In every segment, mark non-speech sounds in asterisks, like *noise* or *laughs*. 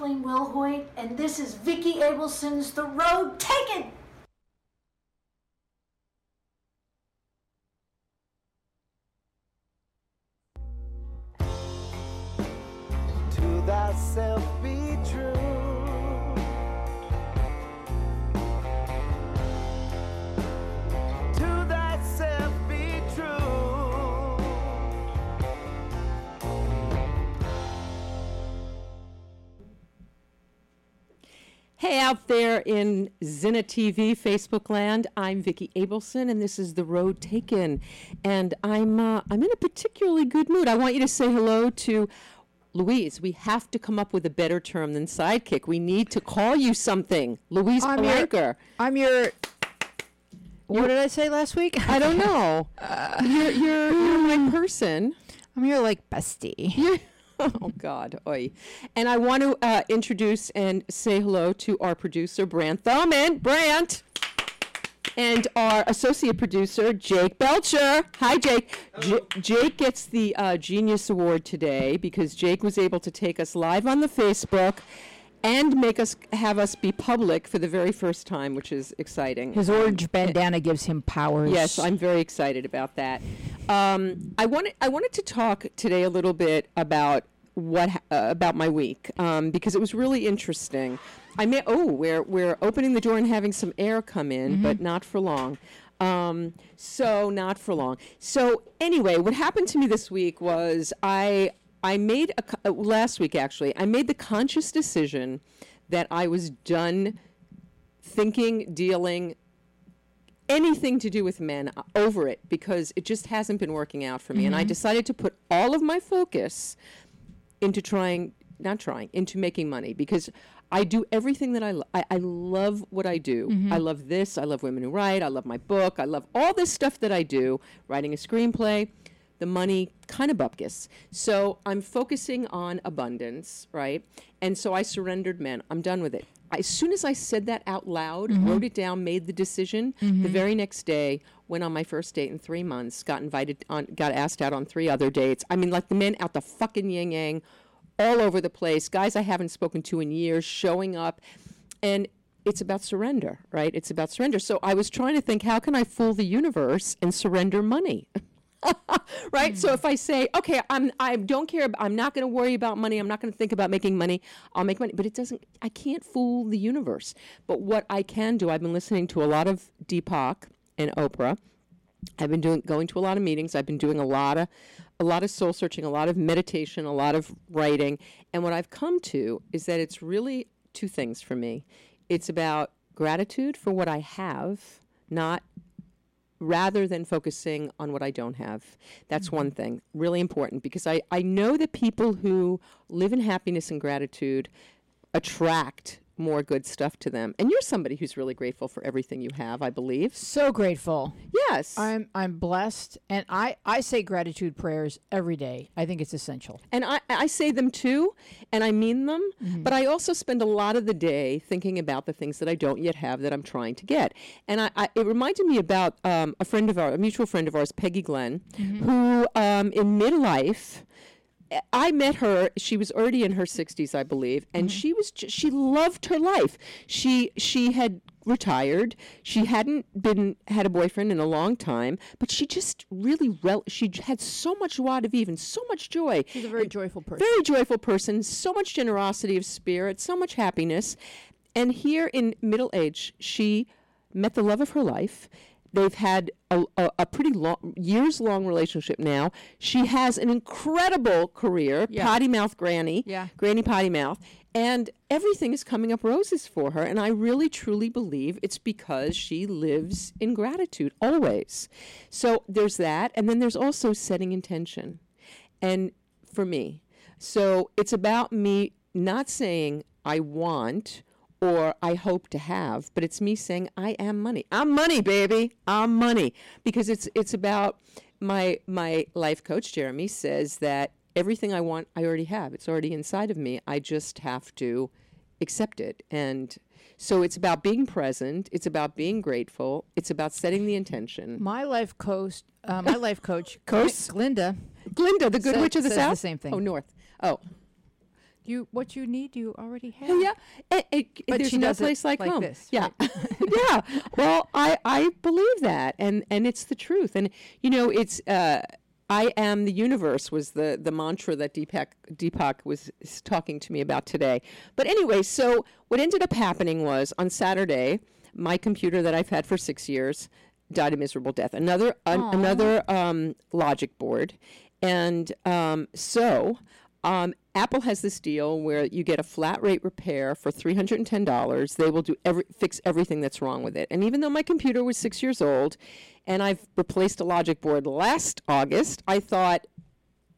Kathleen Wilhoite, and this is Vicki Abelson's The Road Taken. Out there in Zina TV, Facebook land, I'm Vicki Abelson, and this is The Road Taken. And I'm, uh, I'm in a particularly good mood. I want you to say hello to Louise. We have to come up with a better term than sidekick. We need to call you something. Louise I'm your- I'm your. What did I say last week? I don't know. *laughs* you're, you're, you're my person. I'm your like bestie. *laughs* Oh God, oi! And I want to uh, introduce and say hello to our producer Brant Thoman, Brant, and our associate producer Jake Belcher. Hi, Jake. J- Jake gets the uh, Genius Award today because Jake was able to take us live on the Facebook and make us have us be public for the very first time, which is exciting. His orange bandana gives him powers. Yes, I'm very excited about that. Um, I wanted I wanted to talk today a little bit about what uh, about my week um, because it was really interesting. I may oh we're we're opening the door and having some air come in, but not for long. Um, so not for long. So anyway, what happened to me this week was I I made a uh, last week actually I made the conscious decision that I was done thinking, dealing, anything to do with men uh, over it because it just hasn't been working out for me. And I decided to put all of my focus into trying, not trying, into making money because I do everything that I love. I, I love what I do. Mm-hmm. I love this. I love Women Who Write. I love my book. I love all this stuff that I do, writing a screenplay. The money kind of bupkis. So I'm focusing on abundance, right? And so I surrendered men. I'm done with it. As soon as I said that out loud, mm-hmm. wrote it down, made the decision, the mm-hmm. very next day went on my first date in three months, got invited on, got asked out on three other dates. I mean, like the men out the fucking yin yang, all over the place, guys I haven't spoken to in years, showing up, and it's about surrender, right? It's about surrender. So I was trying to think, how can I fool the universe and surrender money? *laughs* *laughs* right? So hmm. if I say, okay, I'm I don't care, I'm not going to worry about money. I'm not going to think about making money. I'll make money, but it doesn't. I can't fool the universe. But what I can do, I've been listening to a lot of Deepak and Oprah. I've been doing going to a lot of meetings. I've been doing a lot of a lot of soul searching, a lot of meditation, a lot of writing. And what I've come to is that it's really two things for me. It's about gratitude for what I have, not rather than focusing on what I don't have. That's mm-hmm. one thing, really important, because I, I know that people who live in happiness and gratitude attract more good stuff to them. And you're somebody who's really grateful for everything you have, I believe. So grateful. Yes. I'm I'm blessed, and I I say gratitude prayers every day. I think it's essential. And I, I say them too, and I mean them, but I also spend a lot of the day thinking about the things that I don't yet have that I'm trying to get. And I, I, it reminded me about um, a friend of ours, a mutual friend of ours, Peggy Glenn, who um, in midlife, I met her. She was already in her 60s, I believe, and mm-hmm. she was she loved her life. She she had retired. She hadn't been had a boyfriend in a long time, but she just really rel- she had so much joie de vivre and so much joy. She's a very joyful person. Very joyful person, so much generosity of spirit, so much happiness. And here in middle age, she met the love of her life. They've had a, a, a pretty long, years long relationship now. She has an incredible career, Yeah. potty mouth granny, Yeah. granny potty mouth, and everything is coming up roses for her. And I really truly believe it's because she lives in gratitude always. So there's that. And then there's also setting intention. And for me, so it's about me not saying I want or I hope to have, but it's me saying I am money. I'm money, baby. I'm money because it's it's about my my life coach Jeremy says that everything I want I already have. It's already inside of me. I just have to accept it and so it's about being present, it's about being grateful, it's about setting the intention. My life coach, uh, my life coach, *laughs* Coach? Glinda. Glinda, the good Says- witch of the says the south. same thing. Oh, north. Oh, You what you need, you already have. Yeah, it, it, But there's no place like, like home. this, yeah, *laughs* yeah. Well, I I believe that, and and it's the truth, and you know, it's. Uh, I am the universe was the the mantra that Deepak Deepak was talking to me about today. But anyway, so what ended up happening was on Saturday, my computer that I've had for six years died a miserable death. Another an, another um, logic board, and um, so um, Apple has this deal where you get a flat rate repair for three hundred and ten dollars. They will do every fix everything that's wrong with it. And even though my computer was six years old, and I've replaced a logic board last August, I thought,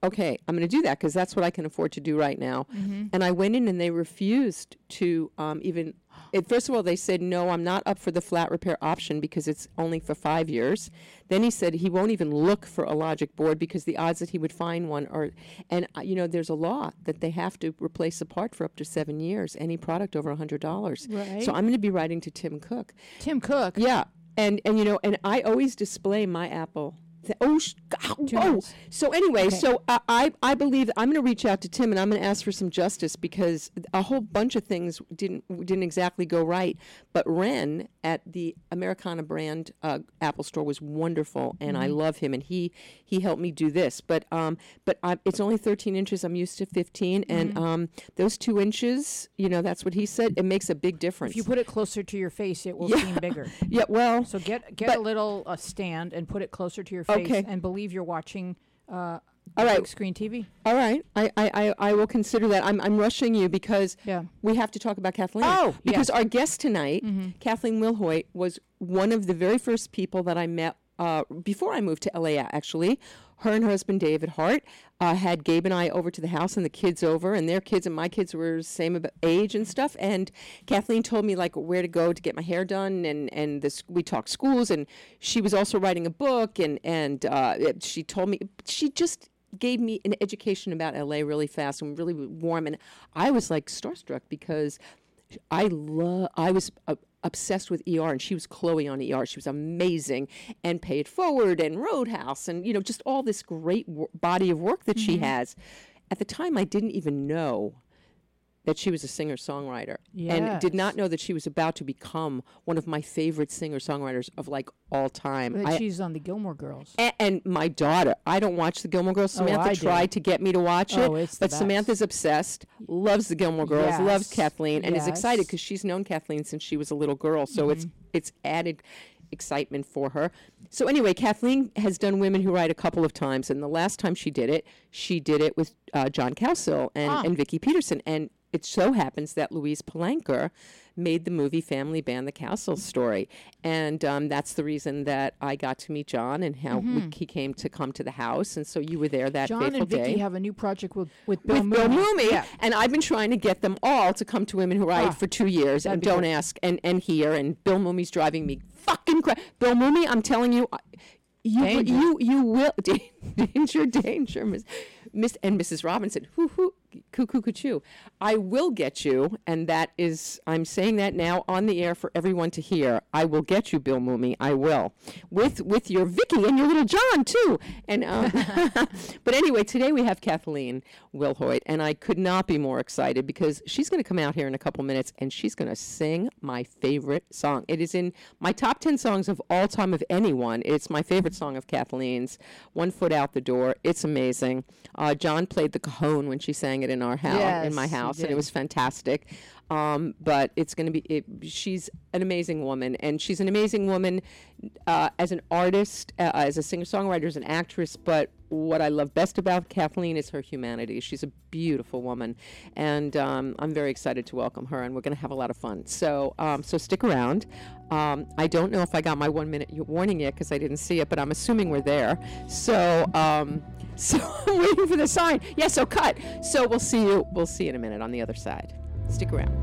okay, I'm going to do that because that's what I can afford to do right now. And I went in and they refused to um, even. It, first of all, they said, no, I'm not up for the flat repair option because it's only for five years. Then he said he won't even look for a logic board because the odds that he would find one are. And, uh, you know, there's a law that they have to replace a part for up to seven years, any product over $100. Right. So I'm going to be writing to Tim Cook. Tim Cook. Yeah, and and you know, and I always display my Apple. Th- Oh, sh- oh, oh. so anyway, Okay. so uh, I I believe I'm going to reach out to Tim and I'm going to ask for some justice because a whole bunch of things didn't didn't exactly go right. But Ren at the Americana brand uh, Apple store was wonderful, and Mm-hmm. I love him, and he he helped me do this. But um, but I, it's only 13 inches. I'm used to 15, and Mm-hmm. um, those two inches, you know, that's what he said. It makes a big difference. If you put it closer to your face, it will Yeah. seem bigger. *laughs* yeah, well, So get get a little uh, stand and put it closer to your face, Okay. and believe you're watching uh, All right. big screen TV. All right, I, I, I, I will consider that. I'm, I'm rushing you because Yeah. we have to talk about Kathleen. Oh, because our guest tonight, Kathleen Wilhoite, was one of the very first people that I met uh, before I moved to LA. Actually, her and her husband David Hart uh, had Gabe and I over to the house, and the kids over, and their kids and my kids were the same age and stuff. And Kathleen told me like where to go to get my hair done, and and this we talked schools, and she was also writing a book, and and uh, she told me she just gave me an education about LA really fast and really warm, and I was like starstruck because I love. I was uh, obsessed with ER, and she was Chloe on ER. She was amazing, and Pay It Forward and Roadhouse, and you know just all this great w- body of work that she has. At the time, I didn't even know that she was a singer songwriter, and did not know that she was about to become one of my favorite singer songwriters of like all time. That I- she's on the Gilmore Girls. a- and my daughter, I don't watch the Gilmore Girls. Samantha Oh, I do. tried to get me to watch it, Oh, it's the but. Samantha's obsessed, loves the Gilmore Girls, loves Yes. Kathleen, and is excited because she's known Kathleen since she was a little girl. So it's Mm-hmm. it's added excitement for her. So anyway, Kathleen has done Women Who Write a couple of times, and the last time she did it, she did it with uh, John Cowsill and, Ah. and Vicki Peterson, and it so happens that Louise Palanker made the movie Family Band: The Cowsills Story, and um, that's the reason that I got to meet John and how we, he came to come to the house, and so you were there that Mm-hmm. John and Vicky day have a new project with with Bill with Bill Mumy. Yeah. and I've been trying to get them all to come to Women Who Write Ah, for two years, and don't great. ask, and and here, and Bill Mumy's driving me fucking crazy. Bill Mumy, I'm telling you, I- you Danger. you you will *laughs* danger danger Miss Miss and Mrs. Robinson, hoo hoo cuckoo cuckoo. I will get you, and that is I'm saying that now on the air for everyone to hear. I will get you, Bill Mumy. I will with with your Vicky and your little John too. And um, *laughs* but anyway, today we have Kathleen Wilhoite, and I could not be more excited because she's going to come out here in a couple minutes and she's going to sing my favorite song. It is in my top 10 songs of all time of anyone. It's my favorite song of Kathleen's, One Foot Out the Door. It's amazing. Uh, John played the cajon when she sang it in our house, in my house, and it was fantastic. Um, but it's going to be, it, she's an amazing woman, and she's an amazing woman uh, as an artist, uh, as a singer songwriter, as an actress. But what I love best about Kathleen is her humanity. She's a beautiful woman, and um, I'm very excited to welcome her, and we're going to have a lot of fun. So, um, so stick around. Um, I don't know if I got my one minute warning yet because I didn't see it, but I'm assuming we're there. So, um, *laughs* so I'm waiting for the sign. Yeah, so cut. So we'll see you. We'll see you in a minute on the other side. Stick around.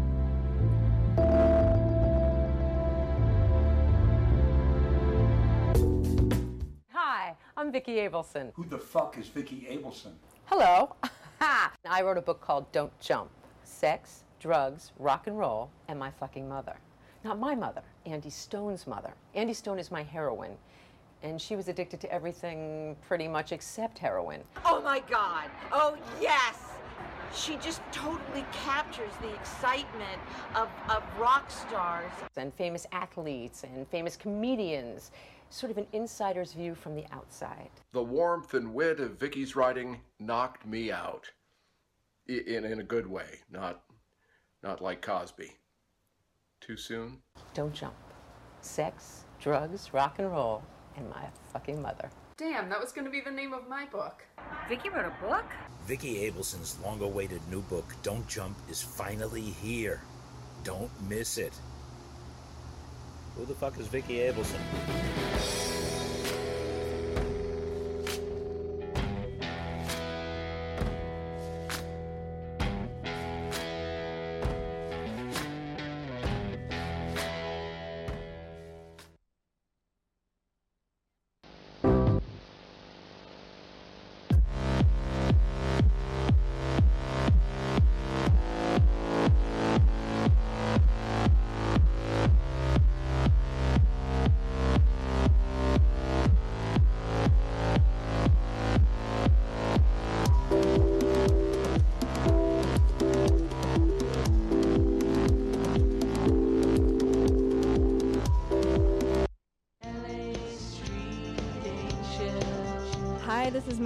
Hi, I'm Vicki Abelson. Who the fuck is Vicki Abelson? Hello. *laughs* I wrote a book called Don't Jump Sex, Drugs, Rock and Roll, and My Fucking Mother. Not my mother, Andy Stone's mother. Andy Stone is my heroine, and she was addicted to everything pretty much except heroin. Oh my God. Oh yes. She just totally captures the excitement of, of rock stars. and famous athletes and famous comedians, sort of an insider's view from the outside. The warmth and wit of Vicki's writing knocked me out. In, in a good way, not, not like Cosby. Too soon? Don't jump. Sex, drugs, rock and roll, and my fucking mother. Damn, that was going to be the name of my book. Vicki wrote a book? Vicki Abelson's long awaited new book, Don't Jump, is finally here. Don't miss it. Who the fuck is Vicki Abelson?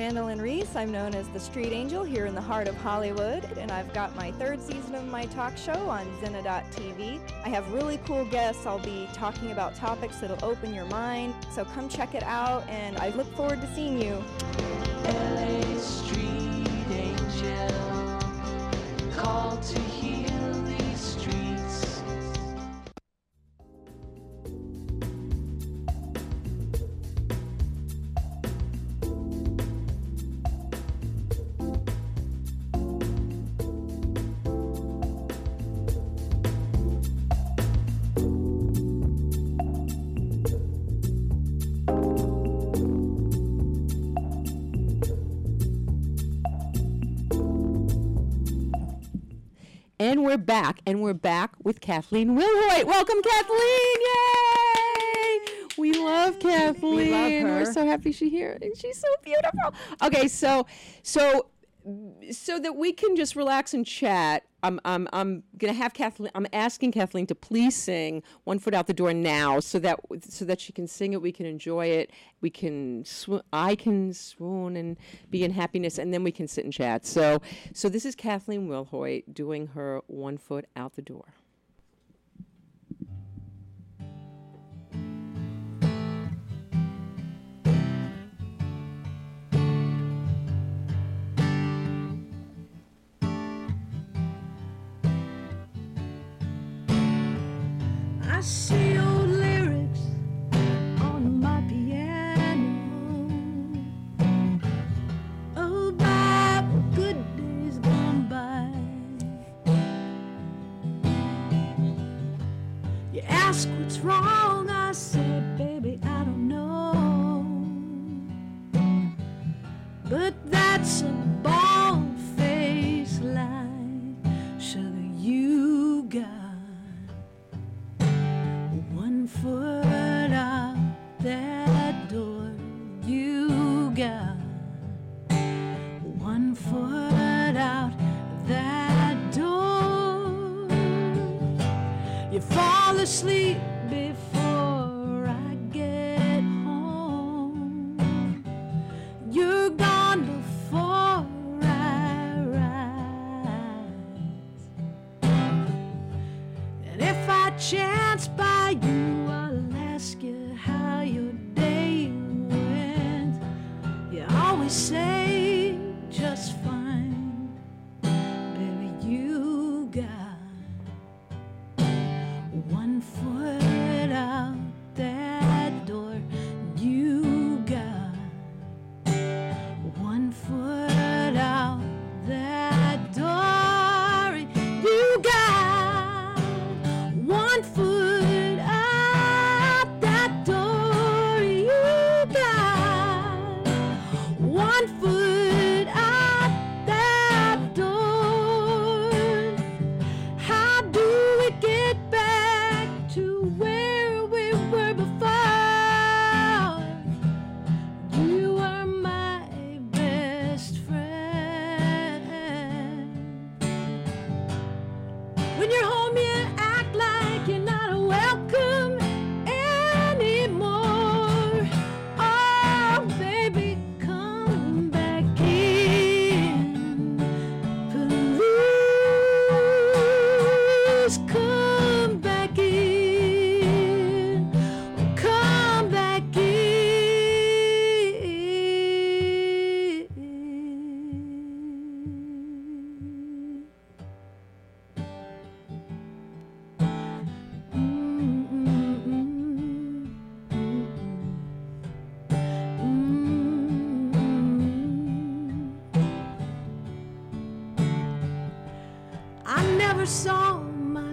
Mandolin Reese. I'm known as the Street Angel here in the heart of Hollywood, and I've got my third season of my talk show on Zena.tv. I have really cool guests. I'll be talking about topics that'll open your mind, so come check it out, and I look forward to seeing you. Back, and we're back with Kathleen Wilhoite. Welcome, Kathleen! Yay! We love Kathleen. We love her. We're so happy she's here. and She's so beautiful. Okay, so so so that we can just relax and chat. I'm I'm I'm gonna have Kathleen. I'm asking Kathleen to please sing "One Foot Out the Door" now, so that so that she can sing it. We can enjoy it. We can I can swoon and be in happiness, and then we can sit and chat. So so this is Kathleen Wilhoite doing her "One Foot Out the Door." See old lyrics on my piano oh, about good days gone by. You ask what's wrong, I said, baby, I don't know. But that's a fall asleep before I get home. You're gone before I rise. And if I chance by you, I'll ask you how your day went. You always say just fine,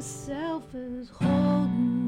myself is holding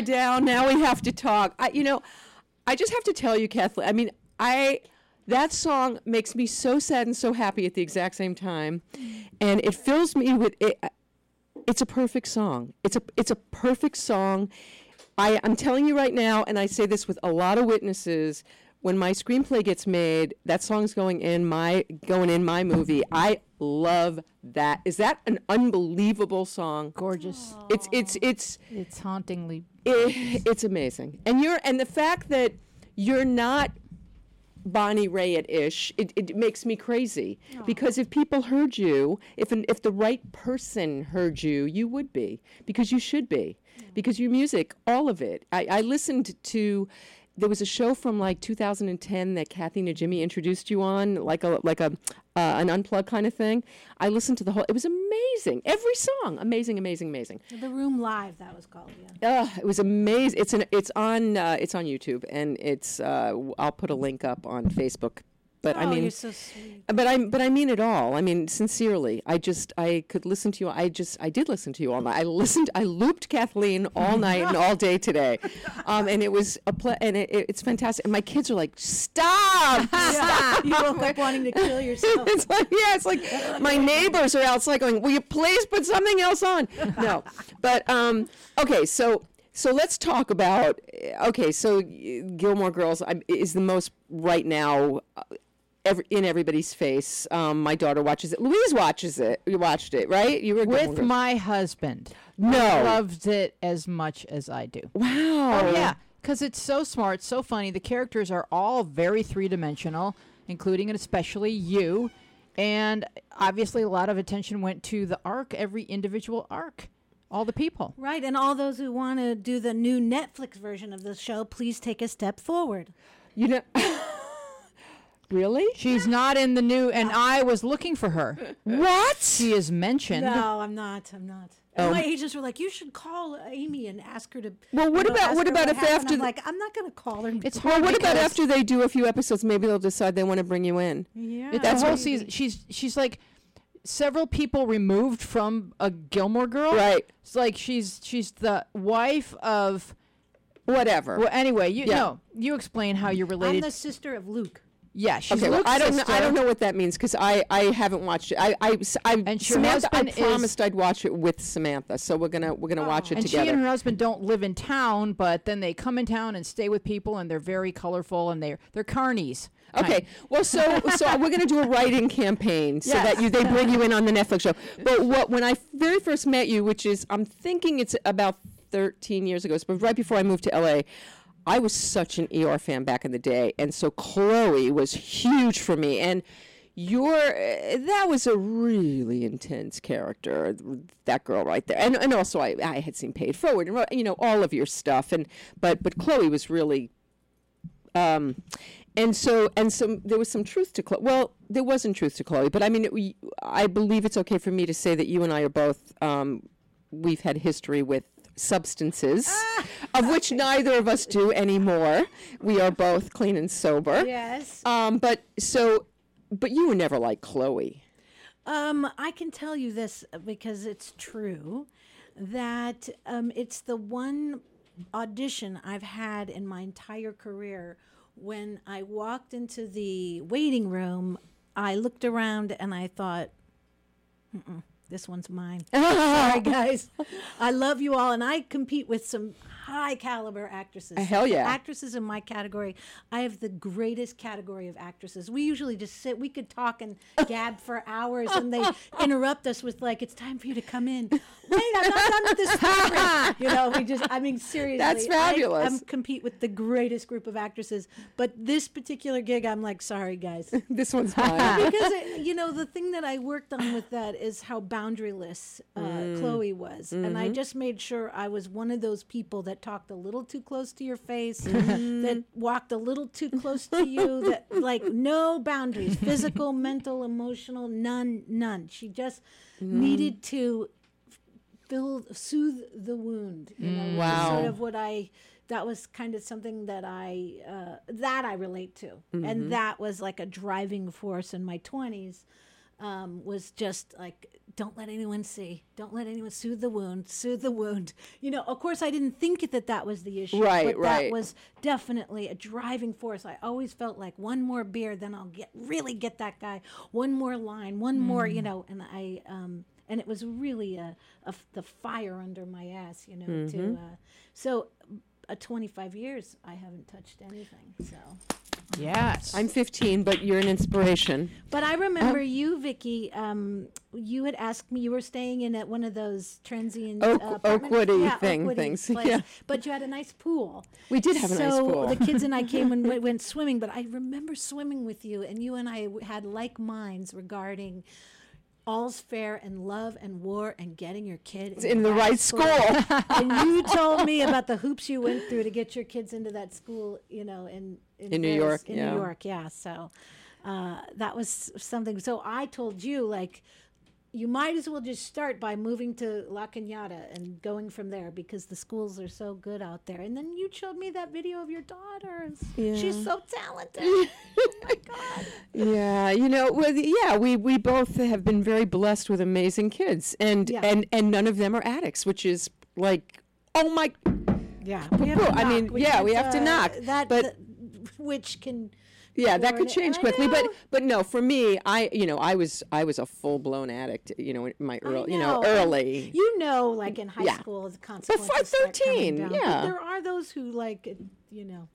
guitar down. Now we have to talk. I, you know, I just have to tell you, Kathleen. I mean, I that song makes me so sad and so happy at the exact same time, and it fills me with it. It's a perfect song. It's a it's a perfect song. I I'm telling you right now, and I say this with a lot of witnesses. When my screenplay gets made, that song's going in my going in my movie. I love that. Is that an unbelievable song? Gorgeous. It's it's it's It's hauntingly. Eh, it, it's amazing. And you're and the fact that you're not Bonnie Raitt ish, it, it makes me crazy. Because if people heard you, if an, if the right person heard you, you would be. Because you should be. Because your music, all of it. I, I listened to there was a show from like 2010 that Kathy Najimy introduced you on, like a like a uh, an unplugged kind of thing. I listened to the whole. It was amazing. Every song, amazing, amazing, amazing. The Room Live, that was called, yeah. Uh, it was amazing. It's an it's on uh, it's on YouTube and it's uh, I'll put a link up on Facebook. But I Oh, mean, you're so sweet. but I but I mean it all. I mean sincerely. I just I could listen to you. I just I did listen to you all night. I listened. I looped Kathleen all *laughs* night and all day today, um, and it was a ple- and it, it- it's fantastic. And my kids are like, stop, *laughs* stop. You woke up wanting to kill *laughs* yourself. it's like yeah, it's like my neighbors are outside going, "Will you please put something else on?" No, but um, okay, so so let's talk about okay, so uh, Gilmore Girls is the most right now. Every, in everybody's face. Um, my daughter watches it. Louise watches it. You watched it, right? You were With Girls- my husband. No. He loves it as much as I do. Wow. Oh, yeah. Because it's so smart, so funny. The characters are all very three dimensional, including and especially you. And obviously, a lot of attention went to the arc, every individual arc, all the people. Right, and all those who want to do the new Netflix version of the show, please take a step forward. You know, *laughs* really? She's not in the new, and I was looking for her. What? She is mentioned. No, I'm not. I'm not. Oh. And my agents were like, "You should call Amy and ask her to." Well, you what know, about- what about if happened." after I'm like, I'm not going to call her. It's hard. Well, what about after they do a few episodes? Maybe they'll decide they want to bring you in. Yeah, It- That's whole season. She's she's like several people removed from a Gilmore Girl. Right. It's like she's she's the wife of whatever. Well, anyway, you Yeah. no, you explain how you're related. I'm the sister of Luke. Yeah, she's okay, well, Luke's I don't know. I don't know what that means because I, I haven't watched it. I I, I And Samantha. I promised I'd watch it with Samantha, so we're gonna we're gonna watch it and together. she and her husband don't live in town, but then they come in town and stay with people, and they're very colorful, and they're they're carnies. Okay, well, so so *laughs* we're going to do a writing campaign so Yes. that you they bring you in on the Netflix show. But *laughs* what when I very first met you, which is I'm thinking it's about 13 years ago, but right before I moved to LA, I was such an ER fan back in the day, and so Chloe was huge for me, and. Your that was a really intense character, that girl right there, and and also I, I had seen Paid Forward and you know all of your stuff, and but but Chloe was really um, and so and some there was some truth to Chloe. Well, there wasn't truth to Chloe, but I mean, it, I believe it's okay for me to say that you and I are both um, we've had history with substances, of which neither of us do anymore. We are both clean and sober. Yes. Um, but so, but you were never like Chloe. Um, I can tell you this because it's true that um, it's the one audition I've had in my entire career. When I walked into the waiting room, I looked around and I thought, Mm-mm, this one's mine. *laughs* Sorry, guys. I love you all, and I compete with some high caliber actresses. Uh, hell yeah. Actresses in my category. I have the greatest category of actresses. We usually just sit, we could talk and *laughs* gab for hours, and they interrupt us with, like, it's time for you to come in. Wait, I'm not done with this *laughs* script. You know, we just, I mean, seriously. That's fabulous. I, am compete with the greatest group of actresses, but this particular gig, I'm like, sorry, guys. *laughs* this one's mine. because it, you know the thing that I worked on with that is how boundaryless uh, Mm. Chloe was, and I Mhm. just made sure I was one of those people that talked a little too close to your face, *laughs* Mhm. that walked a little too close to you, that *laughs* like no boundaries, physical, mental, emotional, none, none. She just Mhm. needed to fill soothe the wound you know Mm, wow. sort of what i that was kind of something that i uh, that i relate to Mhm. and that was like a driving force in my 20s um, was just like don't let anyone see don't let anyone soothe the wound soothe the wound you know of course i didn't think that that was the issue Right, but right. that was definitely a driving force i always felt like one more beer then i'll get really get that guy one more line one more you Mm. know and i um and it was really a, a f- the fire under my ass you know to Mhm. uh, so uh, 25 years i haven't touched anything so Yes. I'm 15, but you're an inspiration. but I remember you, Vicki. Um, you had asked me. You were staying in at one of those transient Oak- uh, Oakwoody yeah, thing- Oakwoody things, *laughs* place, yeah. But you had a nice pool. We did have a nice pool. so the kids and I *laughs* came and went, went swimming. But I remember swimming with you, and you and I had like minds regarding. All's fair in love and war and getting your kid in the right school. *laughs* and you *laughs* told me about the hoops you went through to get your kids into that school, you know, in In New Paris- York, in yeah. New York, yeah. So uh, that was something. So I told you like. You might as well just start by moving to La Cañada and going from there because the schools are so good out there. And then you showed me that video of your daughter. Yeah. She's so talented. *laughs* Oh my God. Yeah, you know, well, yeah, we we both have been very blessed with amazing kids, and Yeah. and and none of them are addicts, which is like, oh my, yeah. we have to I mean, knock, yeah, we have to is, uh, knock, That, but that- which can yeah, that could change quickly. But but no, for me, I you know, I was I was a full blown addict, you know, in my early, you know, early. You know, like in high Yeah. school, the consequences. Before 13, yeah. But there are those who like, you know.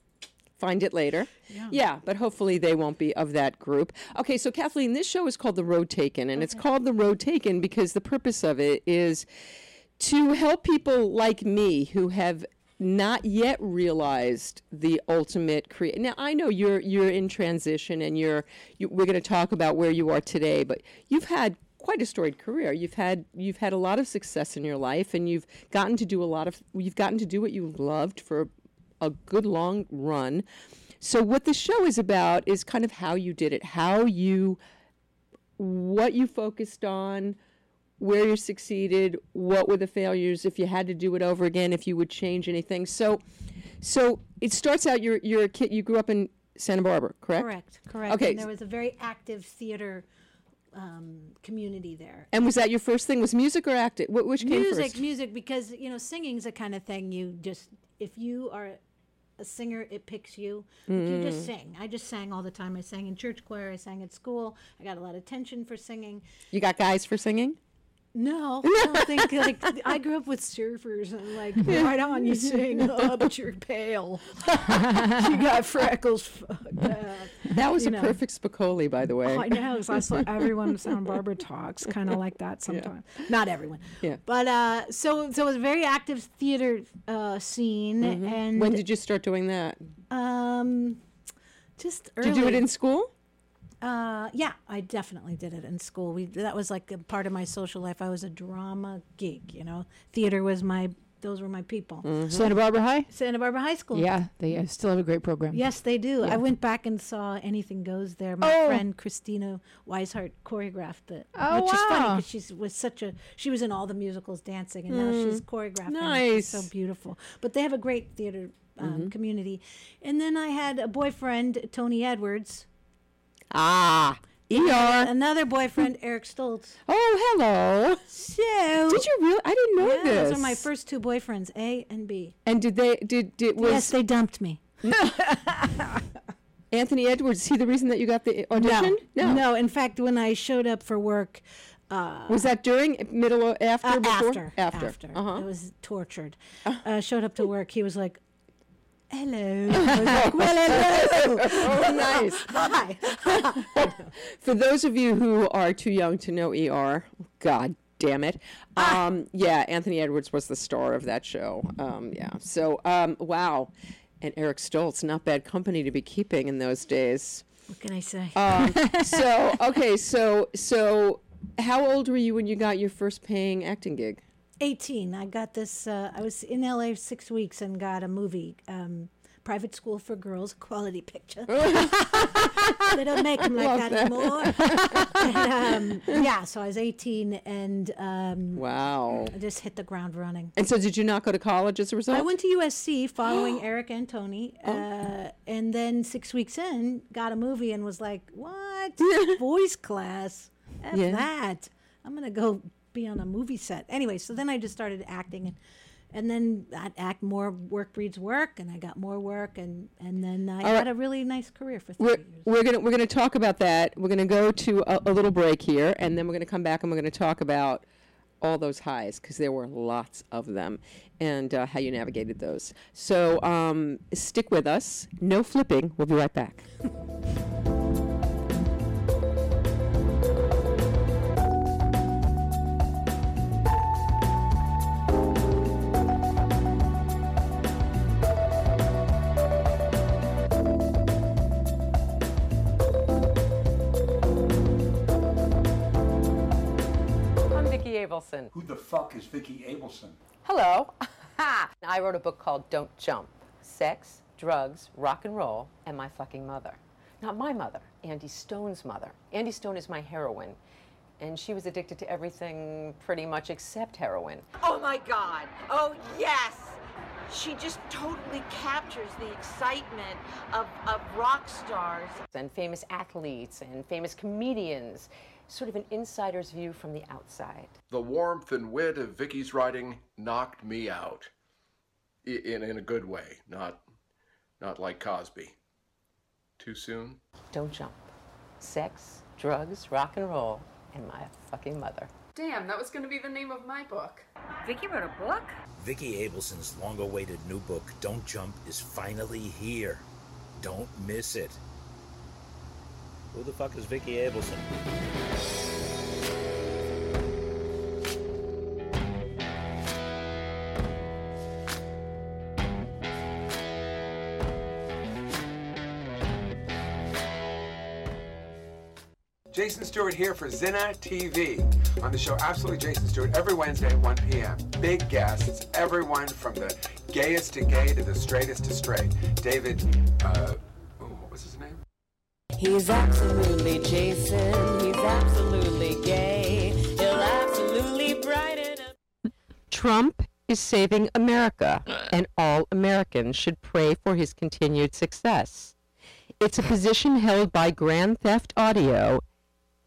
find it later. Yeah. but hopefully they won't be of that group. Okay, so Kathleen, this show is called The Road Taken, and it's called The Road Taken because the purpose of it is to help people like me who have not yet realized the ultimate create. Now I know you're you're in transition, and you're you, we're going to talk about where you are today, but you've had quite a storied career. You've had you've had a lot of success in your life, and you've gotten to do a lot of you've gotten to do what you loved for a good long run. So what the show is about is kind of how you did it, how you what you focused on, where you succeeded, what were the failures, if you had to do it over again, if you would change anything. So so it starts out you're you're a kid you grew up in Santa Barbara, correct? Correct, correct. Okay. And there was a very active theater um, community there. And was that your first thing? Was music or acting? Wh- Which came music, first? music, music, because you know, singing's a kind of thing you just if you are a singer, it picks you. Like, You Mm. just sing. I just sang all the time. I sang in church choir. I sang at school. I got a lot of attention for singing. You got guys for singing? No, *laughs* I don't think like I grew up with surfers and like right on you sing, oh, but you're pale. *laughs* you got freckles. Fuck that. That was You a know. perfect Spicoli, by the way. Oh, I know. 'cause I saw *laughs* everyone Sound Barbara talks kind of like that sometimes. Not everyone. Yeah. But uh, so so it was a very active theater uh, scene, and Mm-hmm. when did you start doing that? um, just early. Did you do it in school? Uh, yeah, I definitely did it in school. We that was like a part of my social life. I was a drama geek. You know, theater was my. Those were my people. Santa Barbara High. Santa Barbara High School. Yeah, they uh, still have a great program. Yes, they do. Yeah. I went back and saw Anything Goes there. My Oh. friend Christina Weishart choreographed it, Oh, which is funny because she was such a she was in all the musicals dancing, and now she's Mm. choreographing. it. So beautiful. But they have a great theater um, Mhm. community. And then I had a boyfriend, Tony Edwards. Ah, ER. Another boyfriend, Eric Stoltz. Oh, hello. So Did you really? I didn't know yeah, this. Those are my first two boyfriends, A and B. And did they? Did did was yes, they dumped me. *laughs* Anthony Edwards? Is he the reason that you got the audition? No, no. In fact, when I showed up for work, uh, Was that during, middle, or after, uh, before? after, after. after. Uh-huh. I was tortured. Uh, showed up to work. He was like, "Hello." I was like, "Well, hello." *laughs* Oh, nice. *laughs* Hi. *laughs* For those of you who are too young to know ER, God damn it. Ah. Um, yeah, Anthony Edwards was the star of that show. Um, yeah. So, um, wow. And Eric Stoltz, not bad company to be keeping in those days. What can I say? Um, so, okay, so so how old were you when you got your first paying acting gig? 18. I got this. Uh, I was in LA six weeks and got a movie, um, Private School for Girls, *laughs* quality picture. *laughs* they don't make them like that, that. anymore. and, um, yeah, so I was 18 and um, Wow. I just hit the ground running. And so, did you not go to college as a result? I went to USC following *gasps* Eric and Tony, uh, and then six weeks in, got a movie and was like, "What *laughs* voice class? F Yeah. that! I'm gonna go be on a movie set." Anyway, so then I just started acting, and and then I'd act more. Work breeds work, and I got more work, and and then I All had right. a really nice career for We're, years. we're gonna we're gonna talk about that. We're gonna go to a, a little break here, and then we're gonna come back and we're gonna talk about all those highs because there were lots of them, and uh, how you navigated those. So um, stick with us. No flipping. We'll be right back. *laughs* Abelson. Who the fuck is Vicki Abelson? Hello. *laughs* I wrote a book called Don't Jump Sex, Drugs, Rock and Roll, and My Fucking Mother. Not my mother, Andy Stone's mother. Andy Stone is my heroine, and she was addicted to everything pretty much except heroin. Oh my God. Oh yes. She just totally captures the excitement of, of rock stars. And famous athletes and famous comedians, sort of an insider's view from the outside. The warmth and wit of Vicki's writing knocked me out. In, in a good way, not, not like Cosby. Too soon? Don't jump. Sex, drugs, rock and roll, and my fucking mother. Damn, that was going to be the name of my book. Vicki wrote a book? Vicki Abelson's long awaited new book, Don't Jump, is finally here. Don't miss it. Who the fuck is Vicki Abelson? Jason Stewart here for Zinna TV. On the show Absolutely Jason Stewart every Wednesday at 1 p.m. Big guests, everyone from the gayest to gay to the straightest to straight. David, uh, oh, what was his name? He's absolutely Jason. He's absolutely gay. He'll absolutely brighten up. Trump is saving America, and all Americans should pray for his continued success. It's a position held by Grand Theft Audio,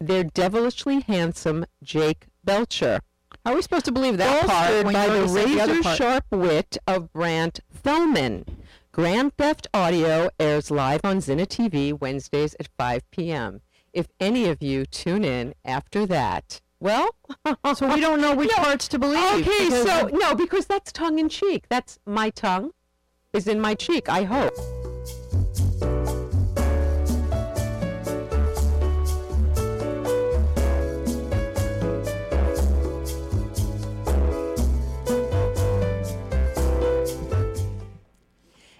their devilishly handsome Jake Belcher. How are we supposed to believe that part when by the razor sharp wit of Brant Thellman. Grand Theft Audio airs live on Zina TV Wednesdays at 5 p.m. If any of you tune in after that, well, *laughs* So we don't know which No. parts to believe. Okay, so no, because that's tongue in cheek. That's my tongue is in my cheek. I hope.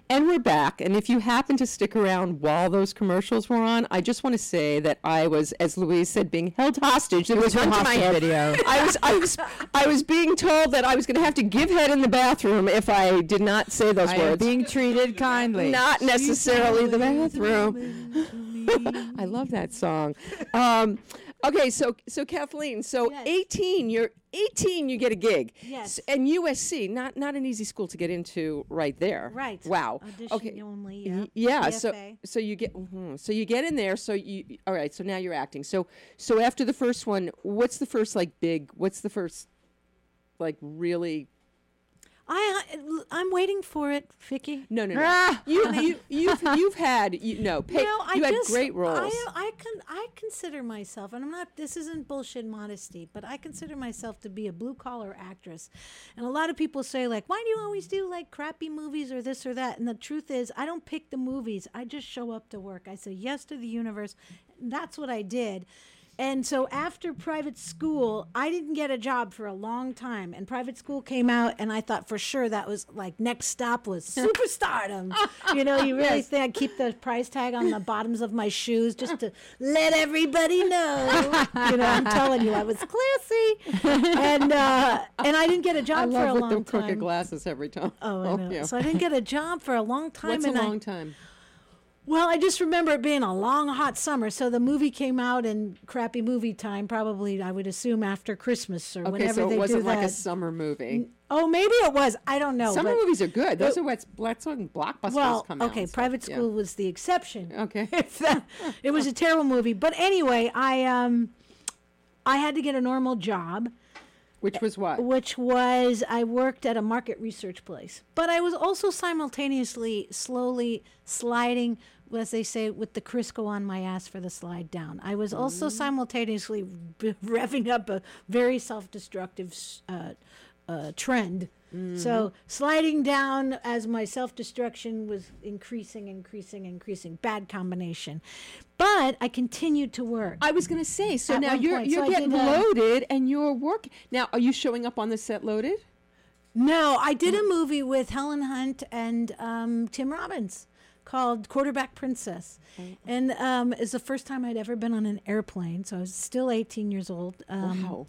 And we're back. And if you happen to stick around while those commercials were on, I just want to say that I was, as Louise said, being held hostage. There It was was one to my head. video. *laughs* I was, I was, I was being told that I was going to have to give head in the bathroom if I did not say those I words. being treated kindly. Not necessarily the bathroom. *laughs* I love that song. Um, okay, so so Kathleen, so 18, you're 18, you get a gig. Yes. And USC, not not an easy school to get into right there. Right. Wow. Audition okay. only, yeah. Yeah. So so you get mhm. so you get in there. So you all right. So now you're acting. So so after the first one, what's the first like big? What's the first like really? I, I I'm waiting for it, Vicki. No, no, no. Ah! you, you you've you've had you no. Pay, no, I you had just, great roles. I, I can I consider myself, and I'm not. This isn't bullshit modesty, but I consider myself to be a blue collar actress. And a lot of people say like, why do you always do like crappy movies or this or that? And the truth is, I don't pick the movies. I just show up to work. I say yes to the universe. That's what I did. And so after private school, I didn't get a job for a long time. And private school came out, and I thought for sure that was like next stop was *laughs* superstardom. you know, you really Yes. think I'd keep the price tag on the bottoms of my shoes just to let everybody know. you know, I'm telling you, I was classy, and uh, and I didn't get a job I for love a with long the crooked time. glasses every time. Oh, I know. yeah. So I didn't get a job for a long time. What's a and I- long time? Well, I just remember it being a long, hot summer. So the movie came out in crappy movie time, probably I would assume after Christmas or Okay, whenever so they it wasn't do like that. a summer movie. oh, maybe it was. I don't know. Summer movies are good. Those it- are what's that's when blockbusters well, come out. okay, and stuff. private Yeah. school was the exception. *laughs* Okay. *laughs* If that- it was a terrible movie, but anyway, I um, I had to get a normal job. Which was what? Which was I worked at a market research place, but I was also simultaneously slowly sliding, as they say, with the Crisco on my ass for the slide down. I was also simultaneously b- *laughs* revving up a very self-destructive uh, uh, trend. So sliding down as my self-destruction was increasing, increasing, increasing. Bad combination, but I continued to work. I was going to say. So At now you're point. you're So getting uh, loaded and you're working. Now, are you showing up on the set loaded? No, I did a movie with Helen Hunt and um, Tim Robbins called Quarterback Princess. And um, it's the first time I'd ever been on an airplane. So I was still 18 years old. Um, Wow.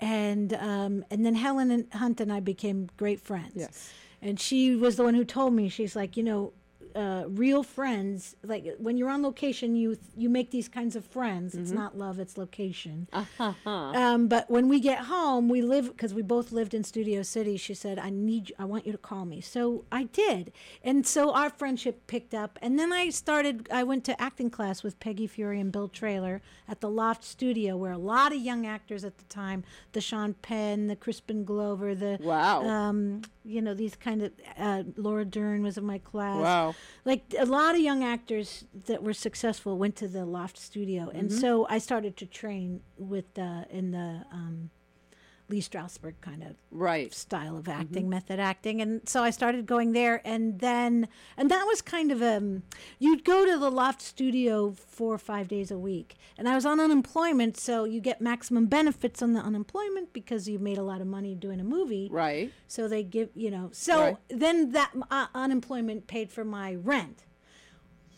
And, um, and then Helen and Hunt and I became great friends. Yes. And she was the one who told me, she's like, you know, uh, real friends, like when you're on location, you you make these kinds of friends. It's Mhm. not love, it's location. Uh-huh. Um, but when we get home, we live because we both lived in Studio City. She said, "I need, you, I want you to call me." So I did, and so our friendship picked up. And then I started. I went to acting class with Peggy Feury and Bill Traylor at the Loft Studio, where a lot of young actors at the time, the Sean Penn, the Crispin Glover, the Wow. um, you know these kind of uh, Laura Dern was in my class. Wow. Like a lot of young actors that were successful went to the Loft Studio, and Mhm. so I started to train with the in the um, Lee Strasberg kind of right style of acting, Mhm. method acting, and so I started going there, and then and that was kind of um you'd go to the Loft Studio four or five days a week, and I was on unemployment, so you get maximum benefits on the unemployment because you made a lot of money doing a movie, right? So they give you know so Right. then that uh, unemployment paid for my rent.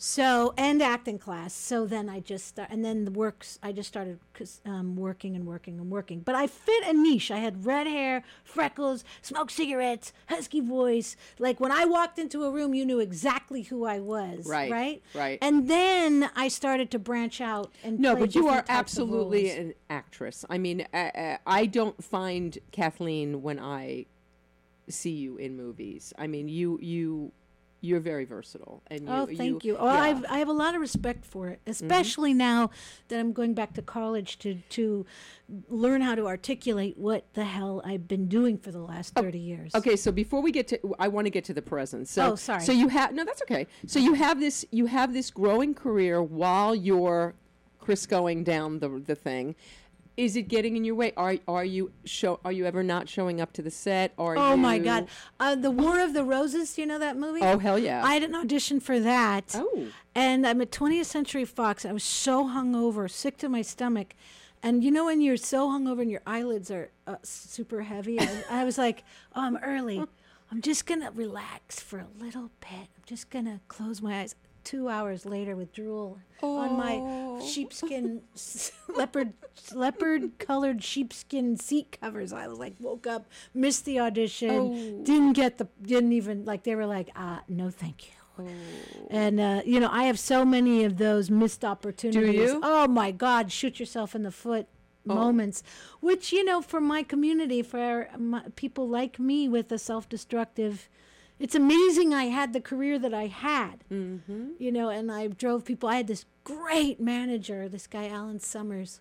So and acting class. So then I just start, and then the works. I just started um, working and working and working. But I fit a niche. I had red hair, freckles, smoked cigarettes, husky voice. Like when I walked into a room, you knew exactly who I was. Right, Right. right. And then I started to branch out and No, but you are different types of absolutely an actress. I mean, uh, I don't find Kathleen when I see you in movies. I mean, you you you're very versatile, and you, oh, thank you. Oh, yeah. I've, I have a lot of respect for it, mm-hmm. especially now that I'm going back to college to to learn how to articulate what the hell I've been doing for the last oh, thirty years. Okay, so before we get to, I want to get to the present. So, Oh, sorry. So you have no, that's okay. So you have this, you have this growing career while you're Chris going down the the thing. Is it getting in your way? Are are you show? Are you ever not showing up to the set? Are Oh my God! Uh, the War of the Roses. You know that movie? Oh, hell yeah. I had an audition for that. Oh. And I'm at 20th Century Fox. I was so hungover, sick to my stomach, and you know when you're so hungover and your eyelids are uh, super heavy. I, *laughs* I was like, oh, I'm early. I'm just gonna relax for a little bit. I'm just gonna close my eyes. Two hours later, with drool on my sheepskin *laughs* leopard leopard colored sheepskin seat covers, I was like woke up, missed the audition, Oh. didn't get the, didn't even like they were like, uh, no, thank you. And uh, you know, I have so many of those missed opportunities. Do you? Oh my God! Shoot yourself in the foot moments, which you know, for my community, for my, people like me with a self-destructive. It's amazing I had the career that I had, mm-hmm. you know, and I drove people. I had this great manager, this guy Alan Summers,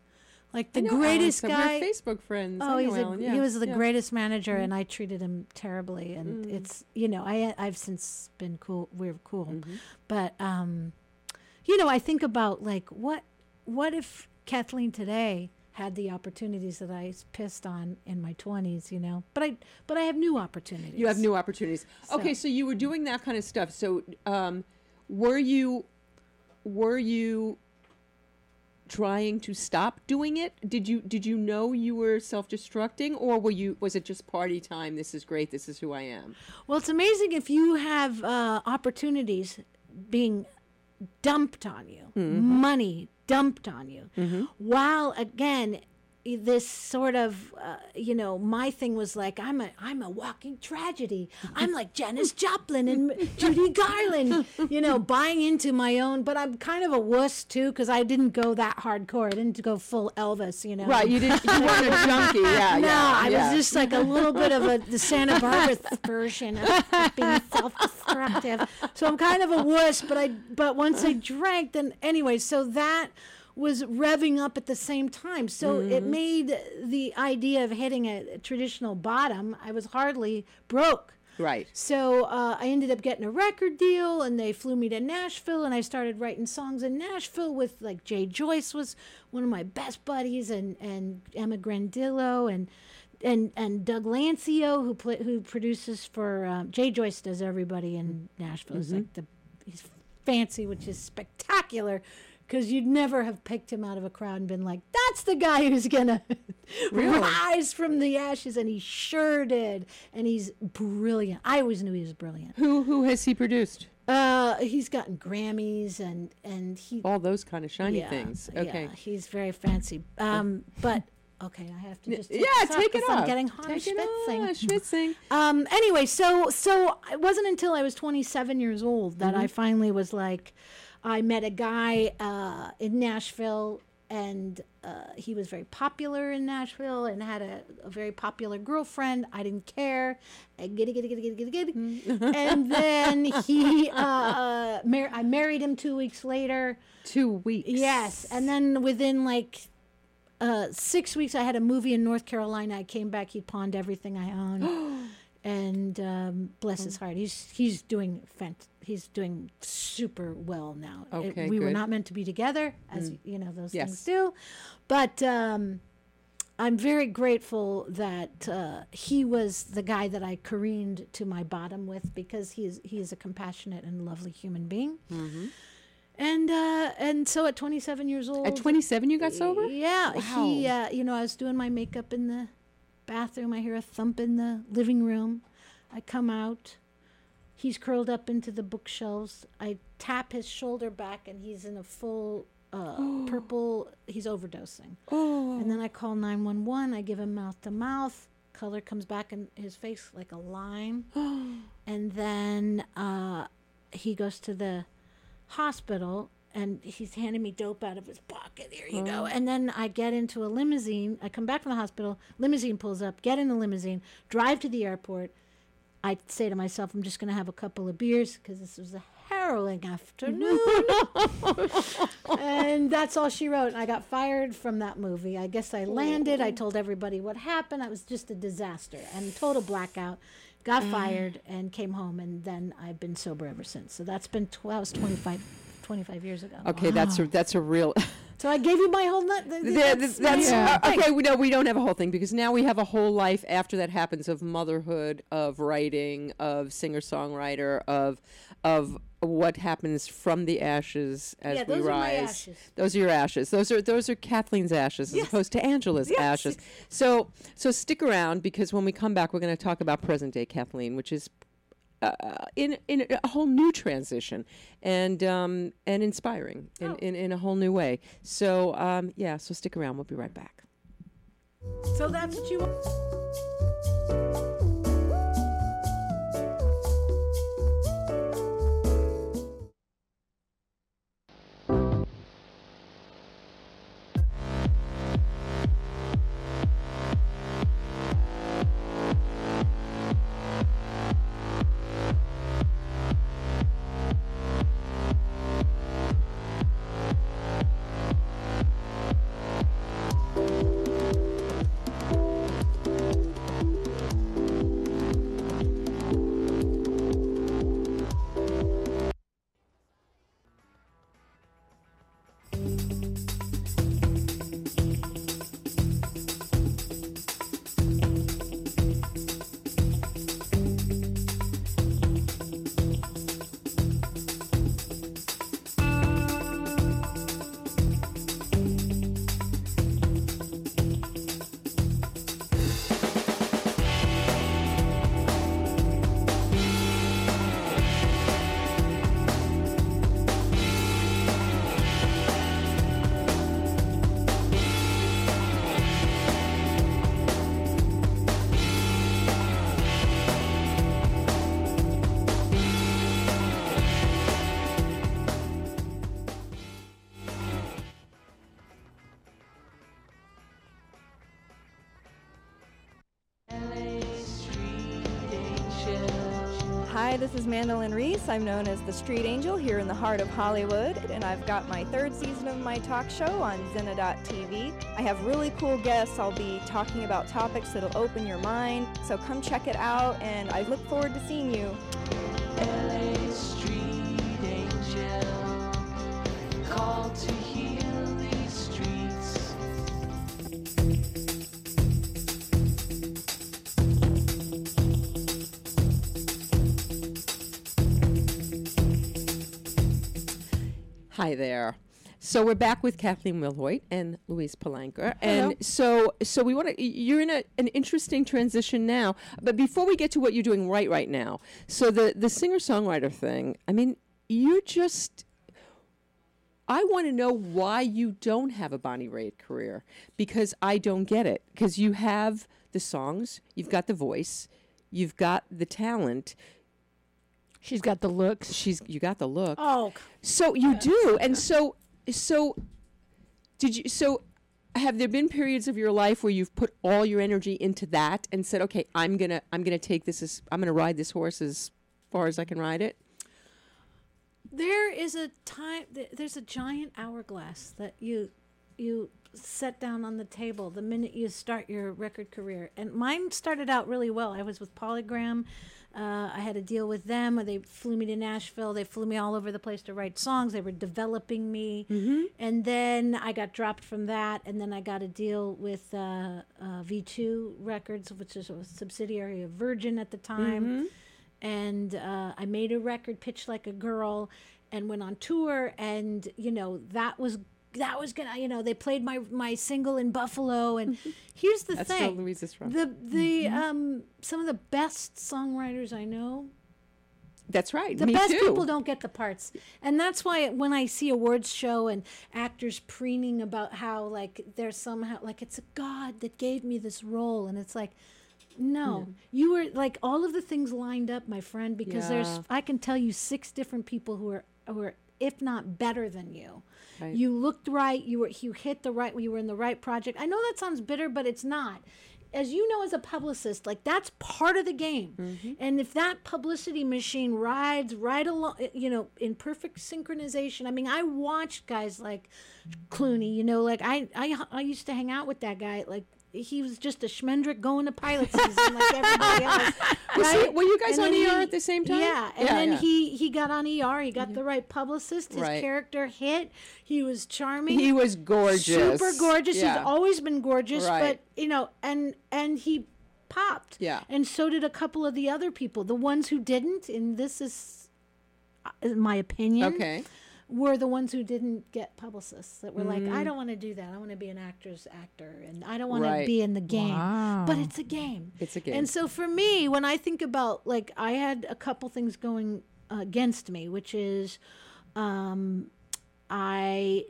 like the Alan greatest Summers. guy. Facebook friends. Oh, he's know a, yeah, he was the yeah. greatest manager, Mhm. and I treated him terribly. And Mm. it's you know I I've since been cool. We're cool, Mm-hmm. but um, you know I think about like what what if Kathleen today had the opportunities that I pissed on in my twenties, you know. But I but I have new opportunities. You have new opportunities. Okay, so you were doing that kind of stuff. So, um, were you, were you trying to stop doing it? Did you did you know you were self destructing, or were you was it just party time? This is great. This is who I am. Well, it's amazing if you have uh, opportunities being dumped on you, Mhm. money dumped on you, Mm-hmm. while again this sort of uh, you know my thing was like i'm a i'm a walking tragedy. I'm like janis joplin and judy garland you know buying into my own but i'm kind of a wuss too because i didn't go that hardcore. I didn't go full elvis you know. Right, you didn't- you weren't a *laughs* junkie, yeah, no yeah, i yeah. was just like a little bit of a the santa barbara *laughs* version of being self-destructive. So i'm kind of a wuss but i but once i drank then anyway so that was revving up at the same time so it Mhm. made the idea of hitting a, a traditional bottom i was hardly broke Right. so uh, I ended up getting a record deal, and they flew me to Nashville, and I started writing songs in Nashville with like Jay Joyce was one of my best buddies, and and Emma Grandillo, and and and Doug Lancio who play, who produces for um, Jay Joyce does everybody in Nashville. He's like the he's fancy, which is spectacular. Because you'd never have picked him out of a crowd and been like, "That's the guy who's gonna *laughs* Really? rise from the ashes," and he sure did. And he's brilliant. I always knew he was brilliant. Who who has he produced? Uh, he's gotten Grammys and and he All those kind of shiny yeah, things. yeah, Okay. he's very fancy. Um, but okay, I have to just take Yeah, off take it 'cause I'm off. getting hot Take it schwitzing. off. Um. Anyway, so so it wasn't until I was 27 years old that I Mhm. finally was like, I met a guy uh, in Nashville. And uh, he was very popular in Nashville and had a, a very popular girlfriend. I didn't care. Uh, Giddy, giddy, giddy, giddy, giddy, giddy. *laughs* and then he, uh, uh, mar- I married him two weeks later. Two weeks. Yes, and then within like uh, six weeks, I had a movie in North Carolina. I came back. He pawned everything I owned, *gasps* *gasps* and um, bless his heart, he's he's doing fant- he's doing super well now. It- Okay, we were not meant to be together, as Mm. you know those Yes. things do, but. Um, I'm very grateful that uh, he was the guy that I careened to my bottom with because he is he is a compassionate and lovely human being. Mm-hmm. And uh, and so at 27 years old, At 27, you got sober? Yeah, he Wow. uh, you know I was doing my makeup in the bathroom. I hear a thump in the living room. I come out. He's curled up into the bookshelves. I tap his shoulder back, and he's in a full uh, *gasps* purple. He's overdosing. Oh. And then I call 911. I give him mouth to mouth. Color comes back in his face like a line. *gasps* and then uh, he goes to the hospital and he's handing me dope out of his pocket. Here you go. Oh. And then I get into a limousine. I come back from the hospital. Limousine pulls up. Get in the limousine. Drive to the airport. I'd say to myself, I'm just going to have a couple of beers because this was a harrowing afternoon. *laughs* and that's all she wrote. And I got fired from that movie. I guess I landed. I told everybody what happened. It was just a disaster and total blackout. Got Mm. fired and came home, and then I've been sober ever since. So that's been tw- that was 25, 25 years ago. Okay, that's a that's a real. *laughs* So I gave you my whole nut. th- th- that's, that's my uh, okay. We know we don't have a whole thing because now we have a whole life after that happens of motherhood, of writing, of singer songwriter, of of what happens from the ashes as Yeah, we those are my rise. ashes. Those are your ashes. Those are those are Kathleen's ashes as opposed to Angela's Yes. ashes. So so stick around because when we come back, we're going to talk about present day Kathleen, which is uh, in in a whole new transition and um, and inspiring in, in, in a whole new way. So um, yeah, so stick around. We'll be right back. So that's what you this is Mandolin Reese. I'm known as the Street Angel here in the heart of Hollywood, and I've got my third season of my talk show on Zena.tv. I have really cool guests. I'll be talking about topics that'll open your mind, so come check it out, and I look forward to seeing you. Hi there. So we're back with Kathleen Wilhoite and Louise Palanker, Hello. and so so we want to. You're in a, an interesting transition now, but before we get to what you're doing right right now, so the the singer songwriter thing. I mean, you're just. I want to know why you don't have a Bonnie Raitt career because I don't get it. Because you have the songs, you've got the voice, you've got the talent. She's got the looks. She's you got the look. Oh, So you do, and so so did you? So have there been periods of your life where you've put all your energy into that and said, "Okay, I'm gonna I'm gonna take this as I'm gonna ride this horse as far as I can ride it." There is a time. th- There's a giant hourglass that you you set down on the table the minute you start your record career. And mine started out really well. I was with Polygram. Uh, I had a deal with them. They flew me to Nashville. They flew me all over the place to write songs. They were developing me. And then I got dropped from that. And then I got a deal with uh, uh, V2 Records, which is a subsidiary of Virgin at the time and uh, I made a record, pitched like a girl, and went on tour. And you know that was that was gonna you know they played my my single in Buffalo. And *laughs* here's the That's thing: Louise is from. the the um some of the best songwriters I know. That's right. The best too. people don't get the parts, and that's why when I see awards show and actors preening about how like they're somehow like it's a god that gave me this role, and it's like, no, you were like all of the things lined up, my friend, because Yeah. there's I can tell you six different people who are who are if not better than you. Right. You looked right. You were you hit the right. You were in the right project. I know that sounds bitter, but it's not. as you know, as a publicist, like that's part of the game. Mm-hmm. And if that publicity machine rides right along, you know, in perfect synchronization. I mean, I watched guys like Clooney. You know, like I I I used to hang out with that guy. Like he was just a schmendrick going to pilot season like everybody *laughs* else. Right? were you guys And on ER he- at the same time? Yeah, and Yeah, then yeah. he he got on ER. He got the right publicist. His Right. character hit. He was charming. He was gorgeous. Super gorgeous. Yeah. He's always been gorgeous, Right. but you know, and and he popped. Yeah. And so did a couple of the other people. The ones who didn't, and this is uh, my opinion. Okay. Were the ones who didn't get publicists that were like, Mhm. I don't want to do that. I want to be an actor's actor, and I don't want Right. to be in the game. But it's a game. It's a game. And so for me, when I think about like I had a couple things going uh, against me, which is um, I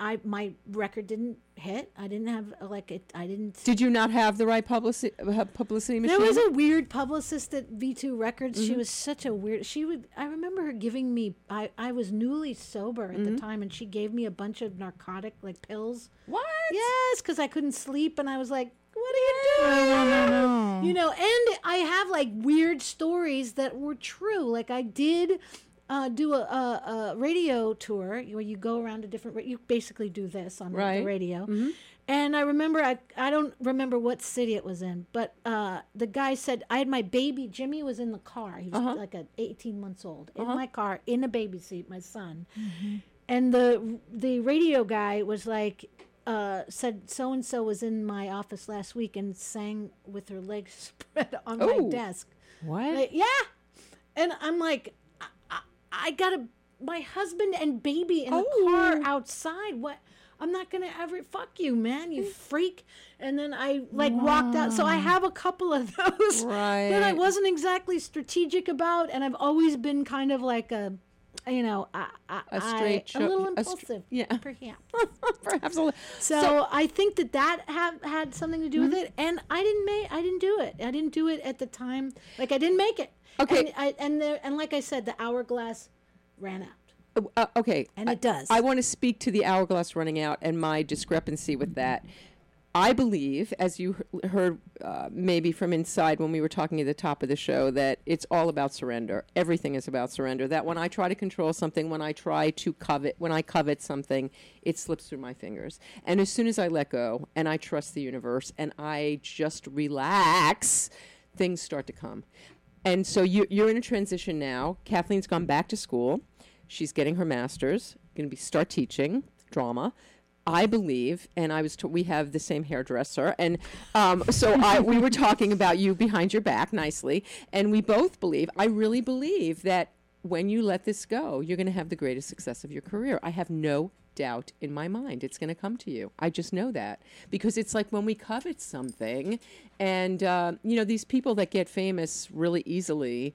I my record didn't hit. I didn't have like it. I didn't. Did you not have the right publicity uh, publicity machine? There was a weird publicist at V2 Records. She Mhm. was such a weird. She would. I remember her giving me. I I was newly sober at the Mhm. time, and she gave me a bunch of narcotic like pills. What? Yes, because I couldn't sleep, and I was like, "What are you doing?" You know, and I have like weird stories that were true. Like I did. Uh, do a, a, a radio tour where you go around to different. ra- You basically do this on the- Right. the radio, Mhm. and I remember I I don't remember what city it was in, but uh, the guy said I had my baby Jimmy was in the car. He was Uh-huh. like a 18 months old in Uh-huh. my car in a baby seat, my son, and the the radio guy was like. Uh, said so and so was in my office last week and sang with her legs *laughs* spread on my Oh. desk. What? Like, yeah, and I'm like, I, got a my husband and baby in the Oh. car outside. What? I'm not gonna ever fuck you, man, you freak. And then I like walked out. So I have a couple of *laughs* those right. that I wasn't exactly strategic about, and I've always been kind of like a, you know, I, I, A straight I, a little a str- impulsive, yeah. *laughs* perhaps. Perhaps a li- So, I think that that have had something to do with Mm-hmm. it, and I didn't make I didn't do it. I didn't do it at the time. Like I didn't make it. Okay. And I and there and like I said, the hourglass ran out. Uh, okay. And it does. I want to speak to the hourglass running out and my discrepancy with that. I believe, as you he- heard uh, maybe from inside when we were talking at the top of the show, that it's all about surrender. Everything is about surrender. That when I try to control something, when I try to covet, when I covet something, it slips through my fingers. And as soon as I let go and I trust the universe and I just relax, things start to come. And so you, you're in a transition now. Kathleen's gone back to school. She's getting her master's. Going to be start teaching drama. I believe, and I was. T- we have the same hairdresser, and um, so I we were talking about you behind your back nicely, and we both believe. I really believe that when you let this go, you're going to have the greatest success of your career. I have no doubt in my mind it's going to come to you. I just know that because it's like when we covet something, and uh, you know these people that get famous really easily.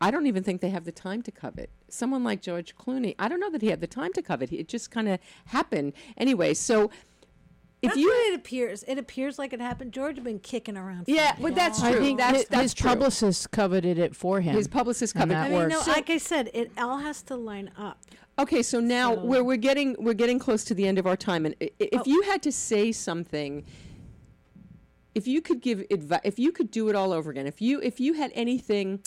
I don't even think they have the time to covet. Someone like George Clooney, I don't know that he had the time to covet. It just kind of happened. Anyway, so if That's you what it appears. It appears like it happened. George had been kicking around. For Yeah, a but that's long I true. think That's- his, that's his true. publicist coveted it for him. His publicist and coveted- that I mean, works. no, like I said, it all has to line up. Okay, so now So- we're we're getting we're getting close to the end of our time, and i- i- if oh. you had to say something, if you could give advice, if you could do it all over again, if you if you had anything,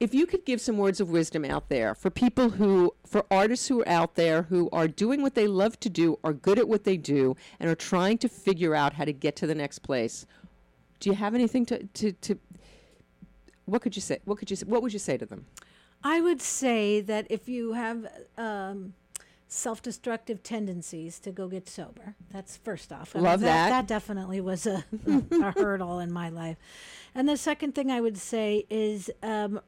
if you could give some words of wisdom out there for people who, for artists who are out there who are doing what they love to do, are good at what they do, and are trying to figure out how to get to the next place, do you have anything to to, to what could you say? What could you say? What would you say to them? I would say that if you have um, self-destructive tendencies, to go get sober. That's first off. I mean, Love that. That definitely was a, *laughs* a hurdle in my life. And the second thing I would say is. Um,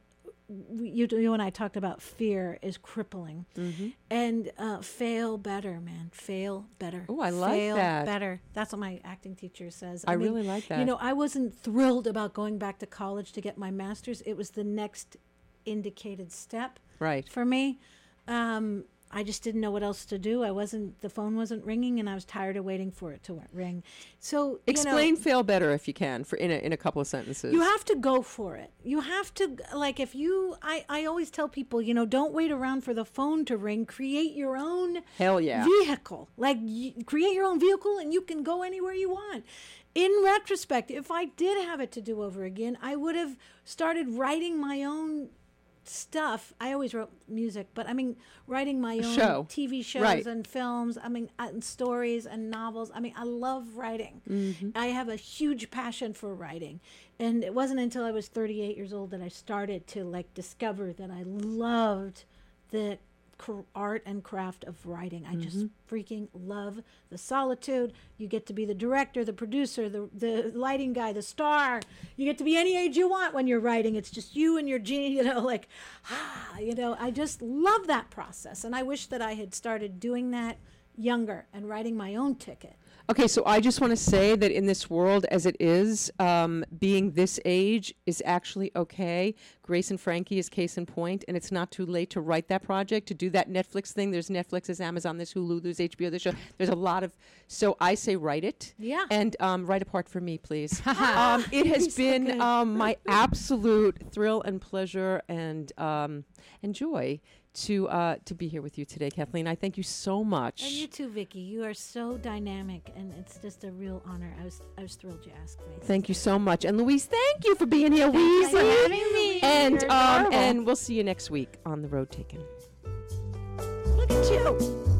you, you and I talked about fear is crippling, Mm-hmm. and uh, fail better, man. Fail better. Oh, I like fail that. Better. That's what my acting teacher says. I really like that. You know, I wasn't thrilled about going back to college to get my master's. It was the next indicated step Right. for me. Um, I just didn't know what else to do. I wasn't, the phone wasn't ringing, and I was tired of waiting for it to ring. So, you know, Explain fail better if you can for in a, in a couple of sentences. you have to go for it. You have to like if you I I always tell people, you know, don't wait around for the phone to ring. Create your own Hell yeah. vehicle. Like y- create your own vehicle and you can go anywhere you want. In retrospect, if I did have it to do over again, I would have started writing my own stuff. I always wrote music, but I mean, writing my own show. TV shows Right. and films. I mean, uh, and stories and novels. I mean, I love writing. Mhm. I have a huge passion for writing. And it wasn't until I was 38 years old that I started to like discover that I loved the cr- art and craft of writing. I just Mhm. freaking love the solitude. You get to be the director, the producer, the the lighting guy, the star. You get to be any age you want when you're writing. It's just you and your genie, *laughs* you know, like ah, you know, I just love that process and I wish that I had started doing that younger and writing my own ticket. Okay, so I just want to say that in this world as it is, um, being this age is actually okay. Grace and Frankie is case in point, and it's not too late to write that project, to do that Netflix thing. There's Netflix, there's Amazon, there's Hulu, there's HBO, there's show. There's a lot of. So I say write it. Yeah. And um, write a part for me, please. *laughs* um, it has *laughs* so been good. um, my absolute thrill and pleasure and um, and joy to uh, to be here with you today, Kathleen. I thank you so much. And you too, Vicki. You are so dynamic, and it's just a real honor. I was I was thrilled you asked me. Thank you so much. And Louise, thank you for being here, you Louise. for having me. And You're um, adorable. and we'll see you next week on the road taken. Look at you.